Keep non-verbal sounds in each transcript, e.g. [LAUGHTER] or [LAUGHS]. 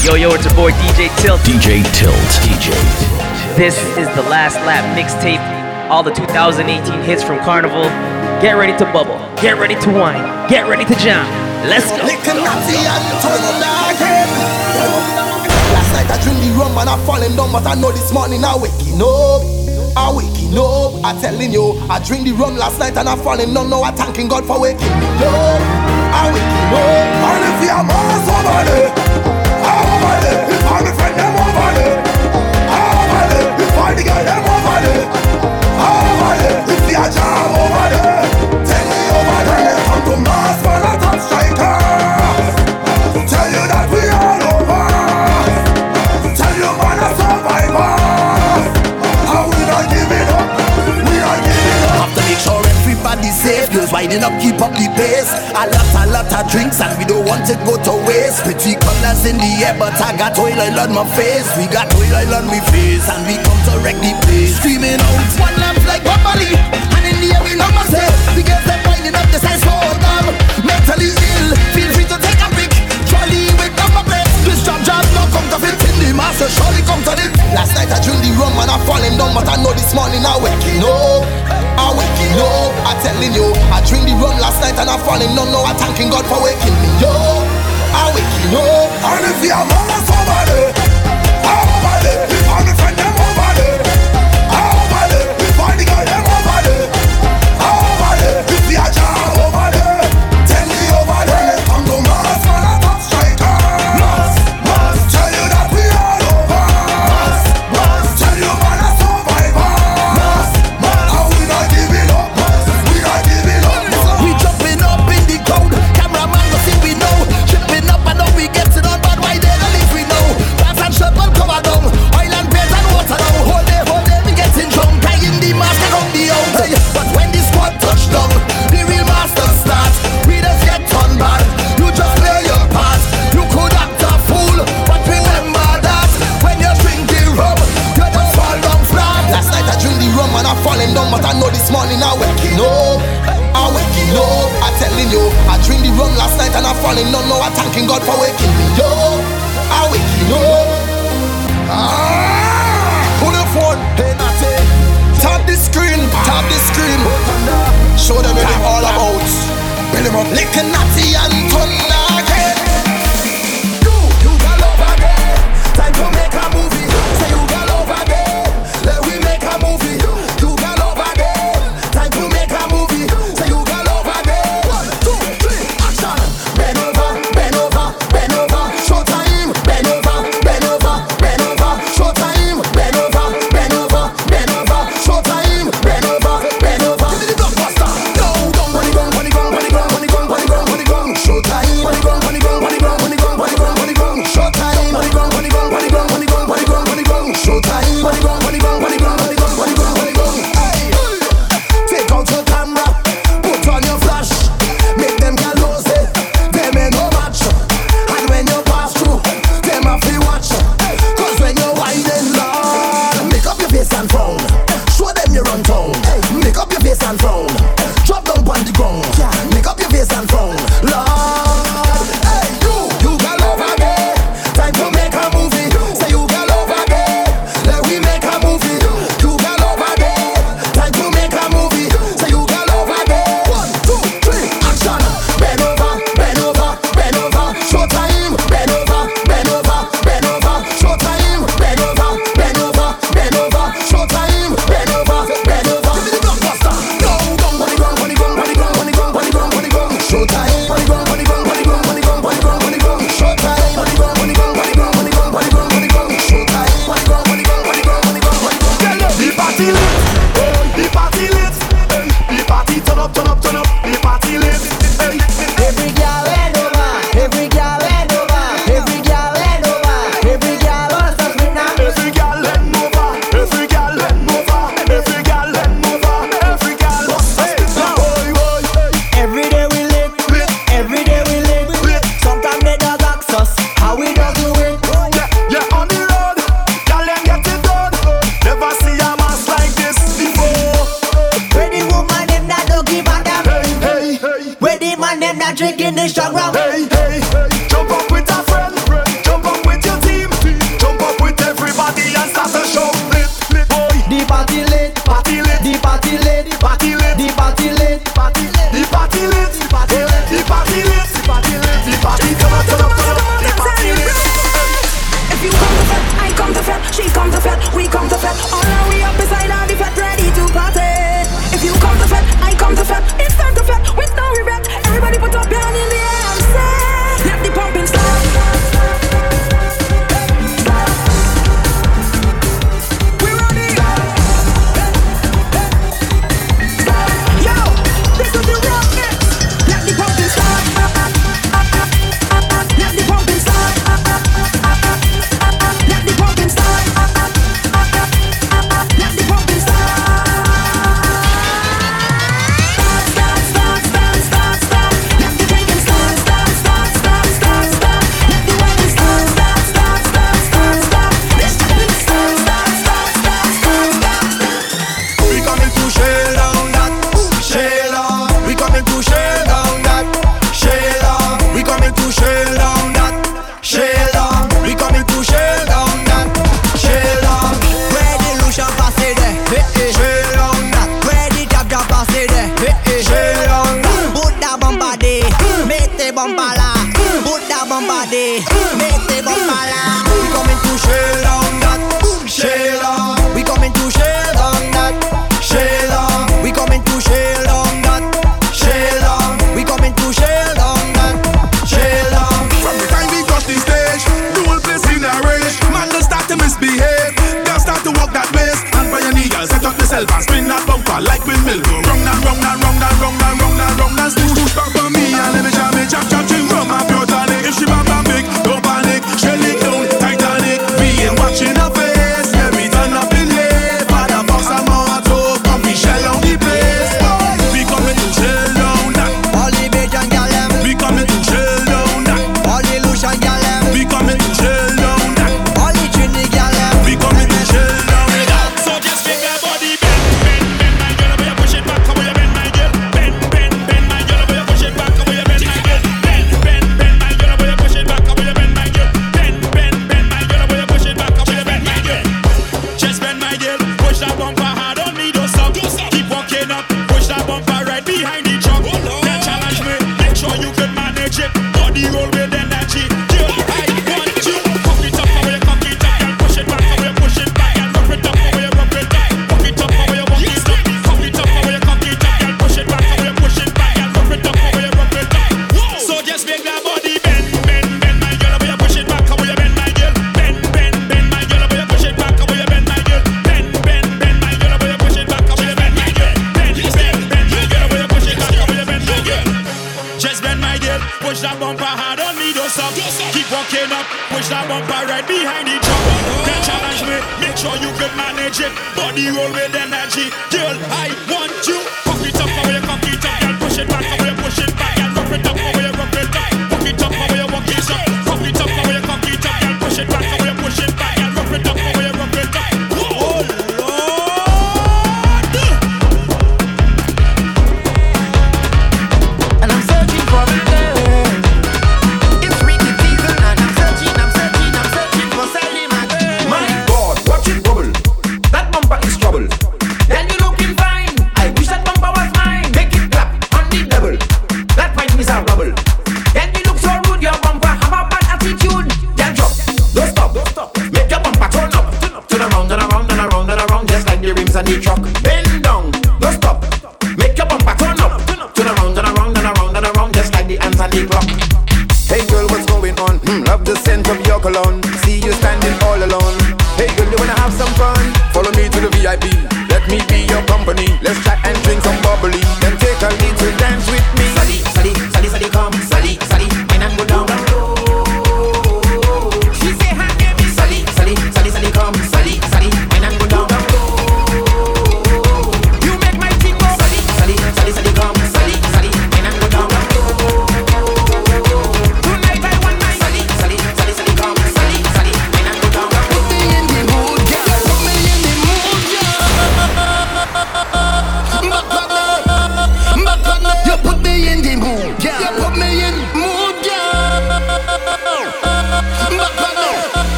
Yo, yo, it's your boy DJ Tilt. DJ Tilt. DJ. This is the last lap mixtape. All the 2018 hits from Carnival. Get ready to bubble. Get ready to wine. Get ready to jam. Let's go. Last night I dreamed the rum and I fallen down, but I know this morning I waking up. I waking up. I telling you, I drink the rum last night and I falling down. Now I thanking God for waking me up. I waking up. And if you are my somebody. Over there, take me over there, come to cleaning up, keep up the pace. A lot, a lot of drinks, and we don't want it go to waste. Pretty colors in the air, but I got oil oil on my face. We got oil oil on my face, and we come to wreck the place. Screaming out, one lamp like properly, and in the air we know myself. We get them winding up the size for them, mentally ill. so surely come to this. Last night I drilled the rum and I falling down, but I know this morning I waking up. I waking up. I telling you, I drilled the rum last night and I falling down. Now I thanking God for waking me up. I waking up. And if you're mother somebody, I'm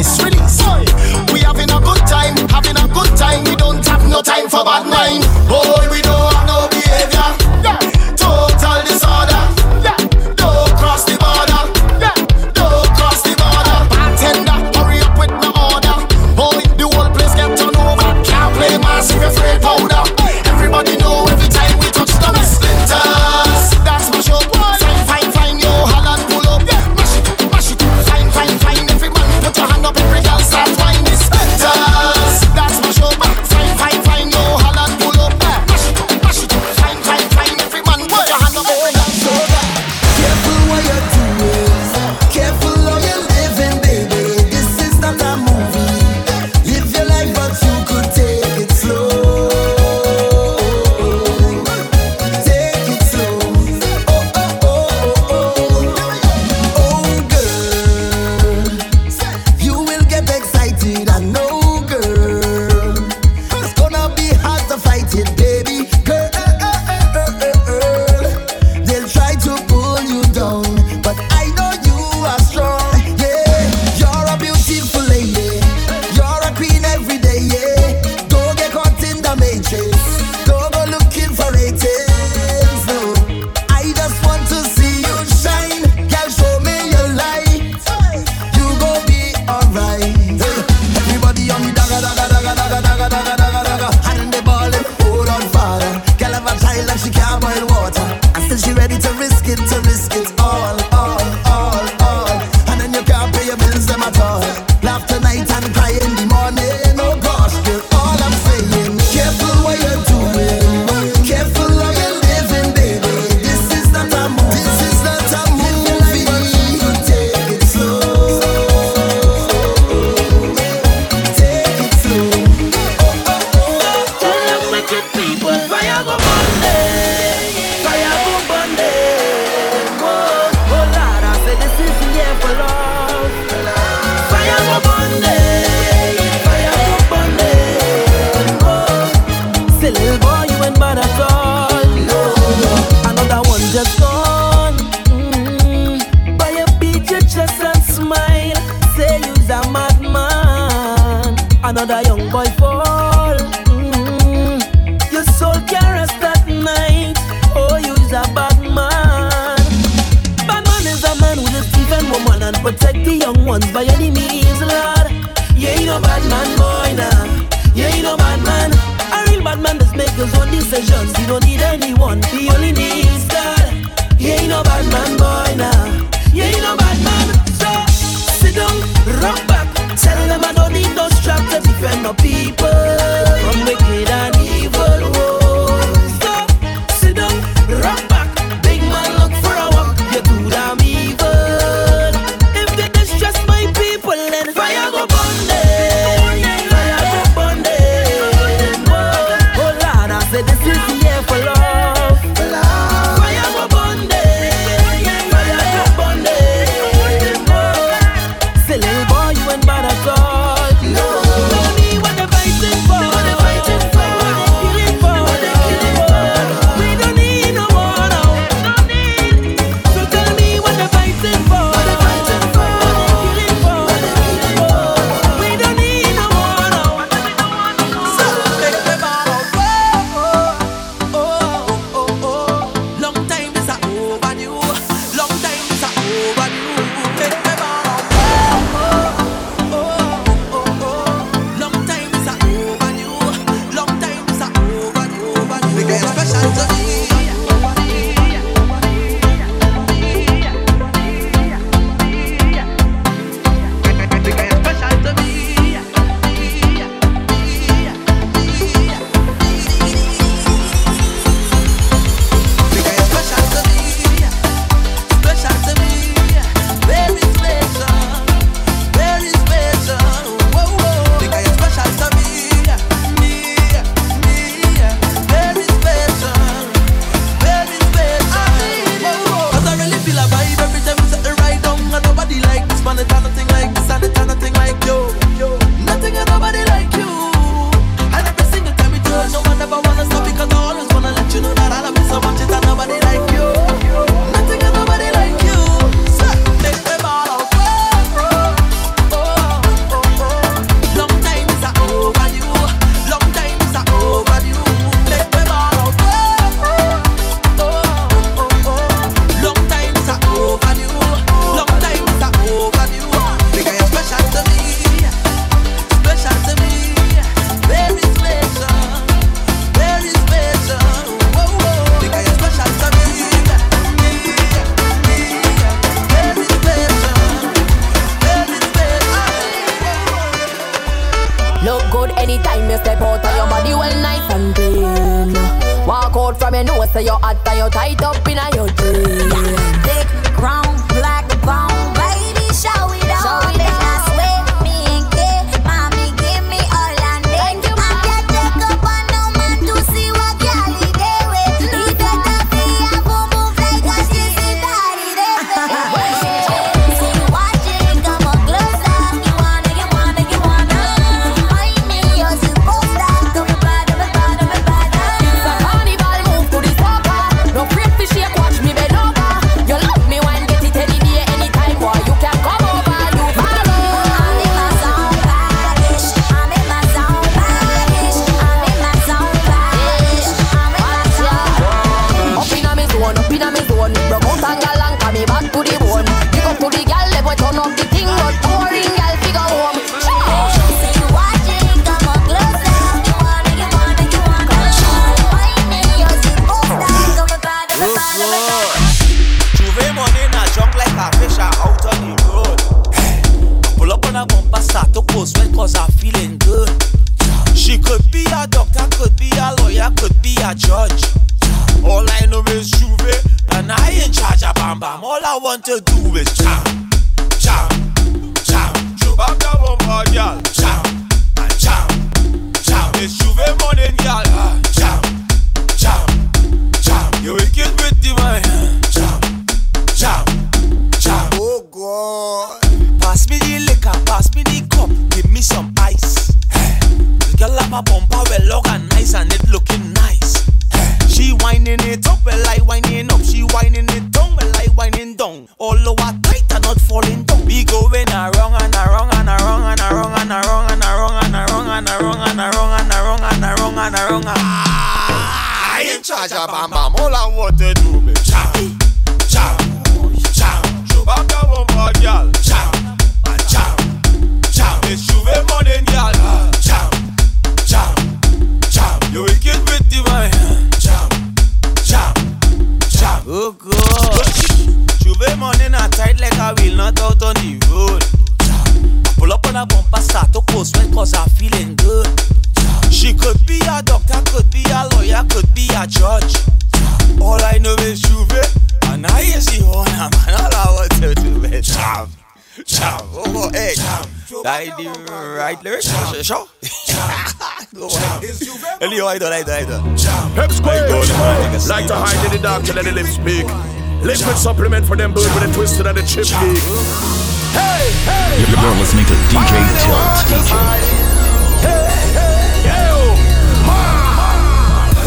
It's really out on the road. I pull up on a bumper, start to post sweat cause I'm feeling good. She could be a doctor, could be a lawyer, could be a judge. All I know is J'ouvert, and I is the owner, man. All I want to do is jam, jam, oh, oh, hey, that is the right lyrics, sure, sure. [LAUGHS] Go on. Elio, I don't, I don't, I don't. Pep Square, like to hide in the dark to let the lips speak. Liquid supplement for them bird with a twisted and the chip leak. Hey, hey, You're, you're listening to DJ Tilt. DJ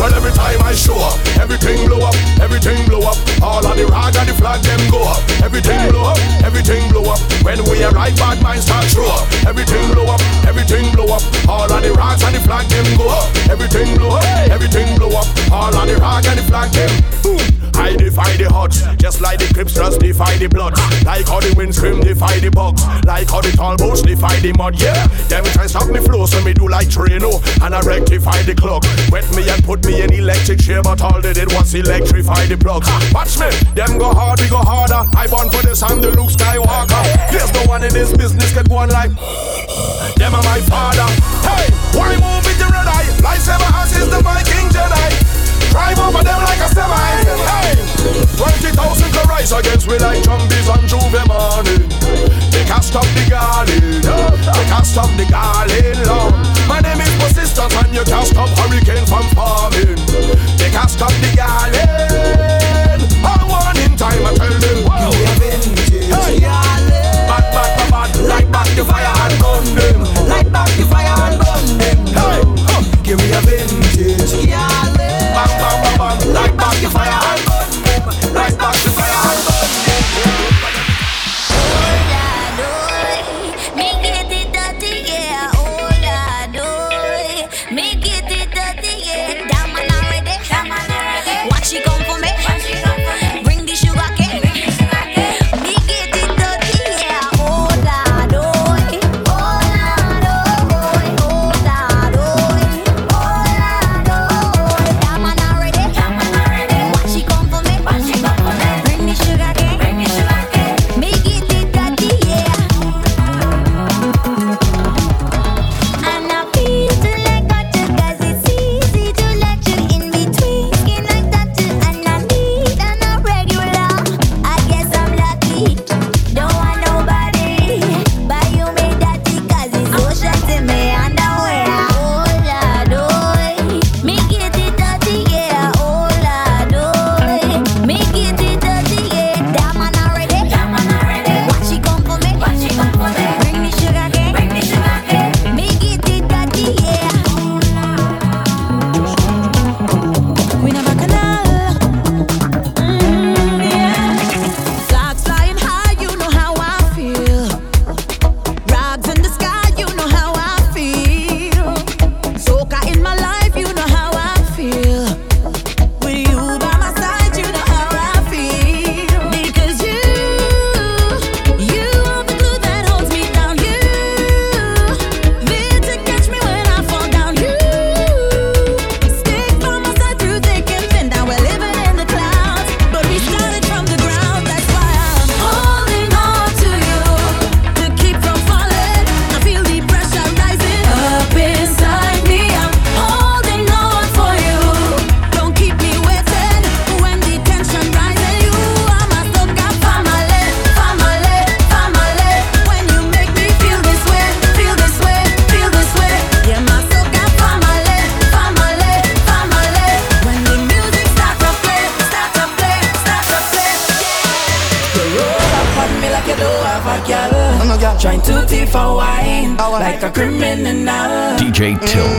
Well, every time I show up, everything blow up, everything blow up. All of the rag and the flag them go up. Everything blow up, everything blow up. When we arrive, bad minds start show up. Everything blow up, everything blow up. All of the rags and the flag them go up. Everything blow up, everything blow up. All of the rag and the flag them. Boom. I defy the odds, just like the Crips defy the blood. Like how the wind scream defy the bugs. Like how the tall boats defy the mud. Yeah, them try stop me flow, so me do like Trino and I rectify the clock. Wet me and put me in electric chair, but all they did was electrify the plugs. Watch me, them go hard, we go harder. I born for this, I'm the Luke Skywalker. There's no one in this business can go on like them are my father. Hey, why move with the red eye? Lightsaber hands is the Viking Jedi. Drive over them like a semi. Hey, 20,000 to rise against we like zombies on J'ouvert morning. They can't stop the garden. They can't stop the garden long. My name is persistence and you can't stop hurricane from forming. They can't stop the garden. I want in time I tell them. Whoa. Hey. Back, back, back, back, light back the fire and them. Light back the fire and them. Hey, huh. give me a vintage. DJ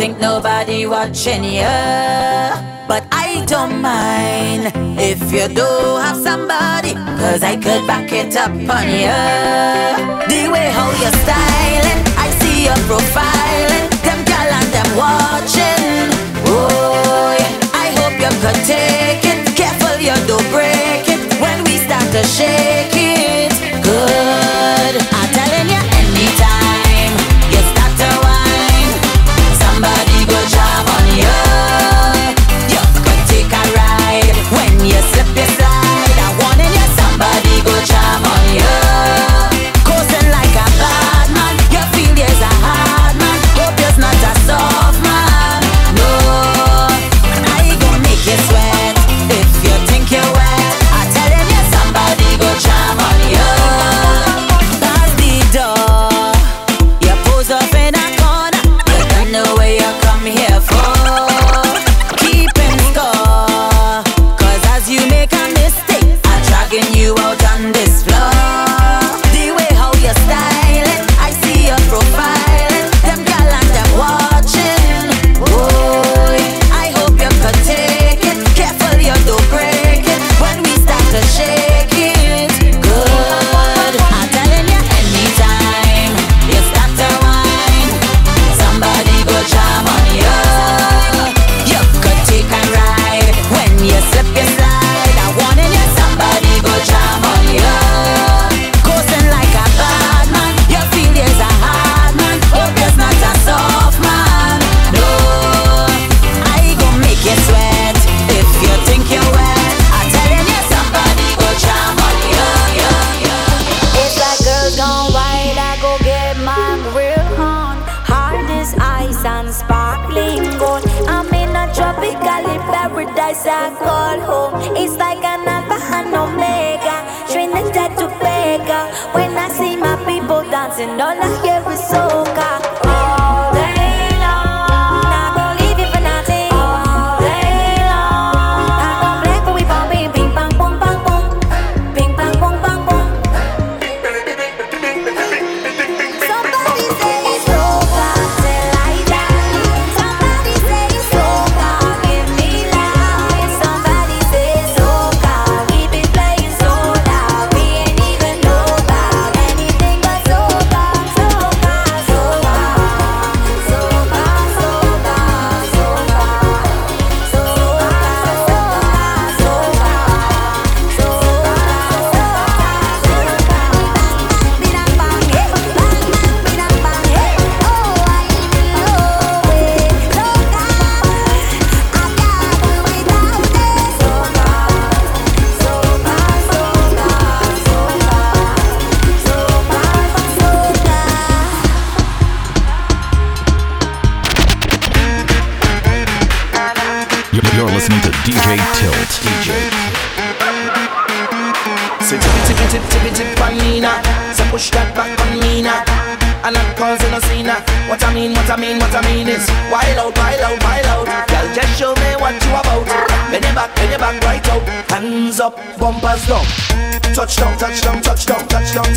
think nobody watching you. But I don't mind if you do have somebody, cause I could back it up on you. The way how you're styling, I see your profiling, them gal and them watching. Oh, yeah, I hope you could take it. Careful, you don't break it when we start to shake it.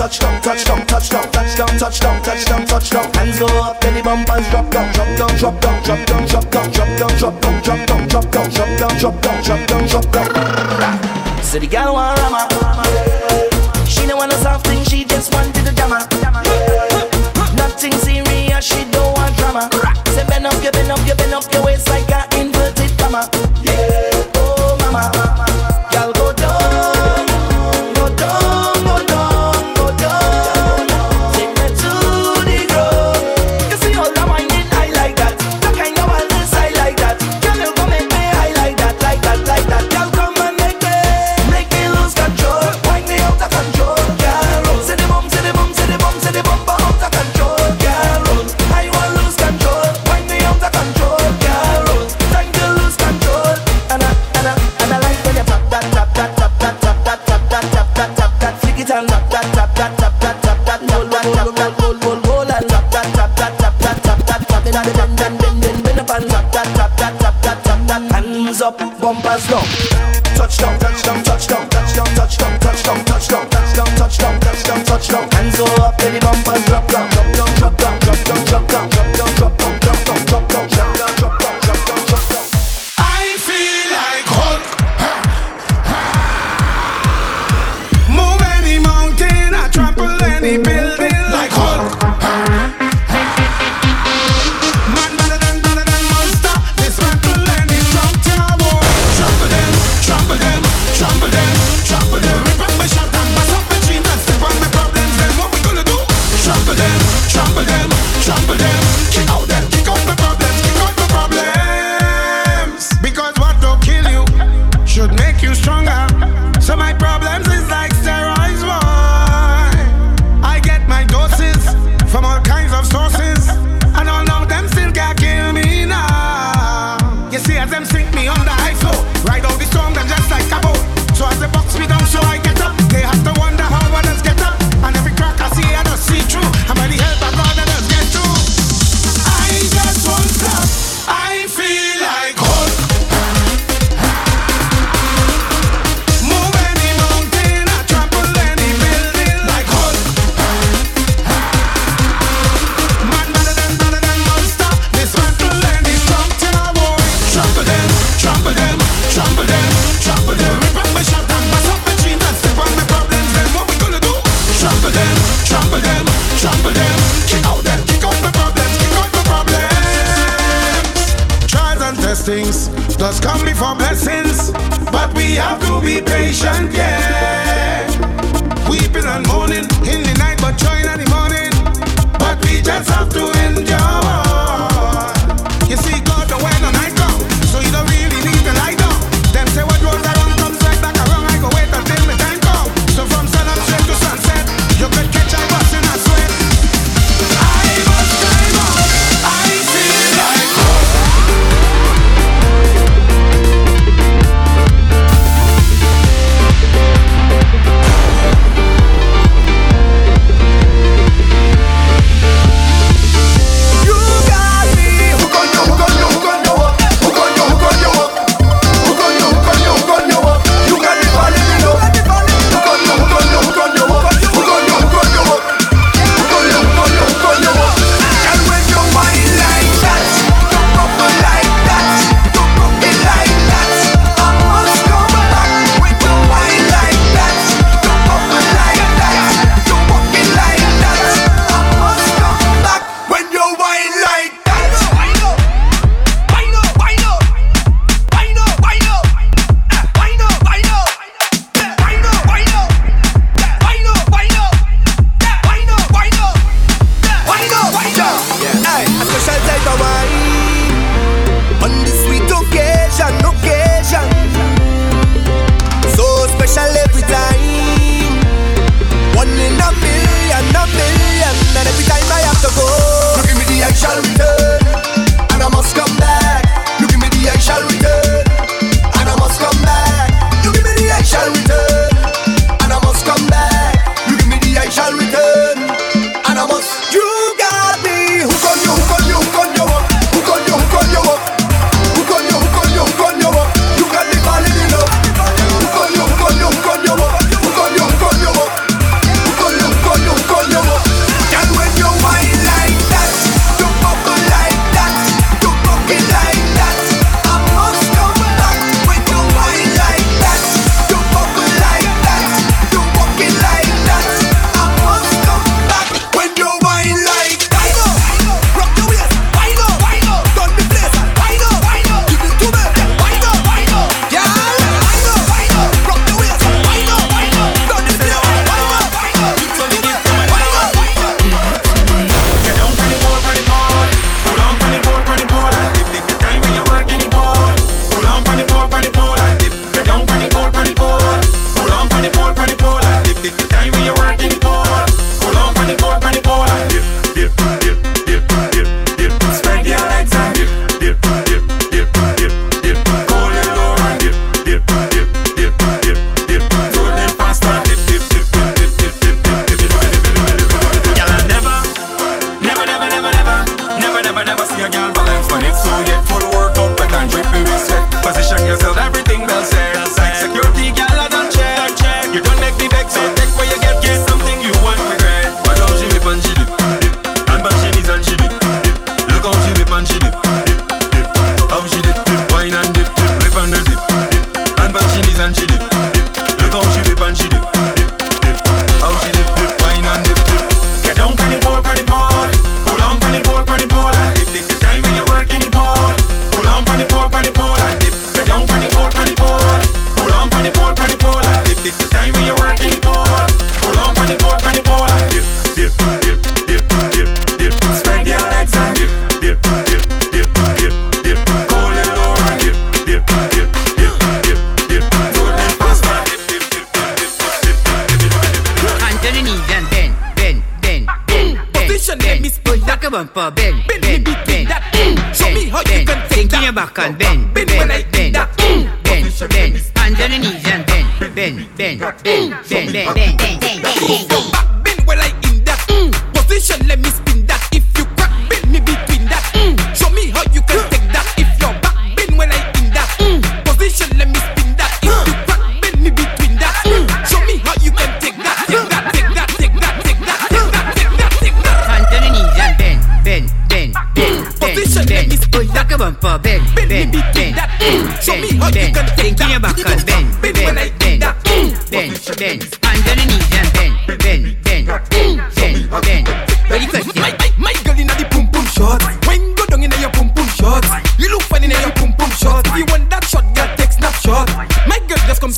touchdown, touchdown, touchdown, touchdown, touchdown, touchdown, touchdown. Hands go up, belly bumpers drop down, drop down, drop down, drop down, drop down, drop down, drop down, drop down, drop down, drop down, drop down, drop down, drop down. So the girl want rama, she don't want a soft thing, she just wanted a jammer.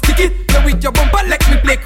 Stick it. Now with your bumper, like me play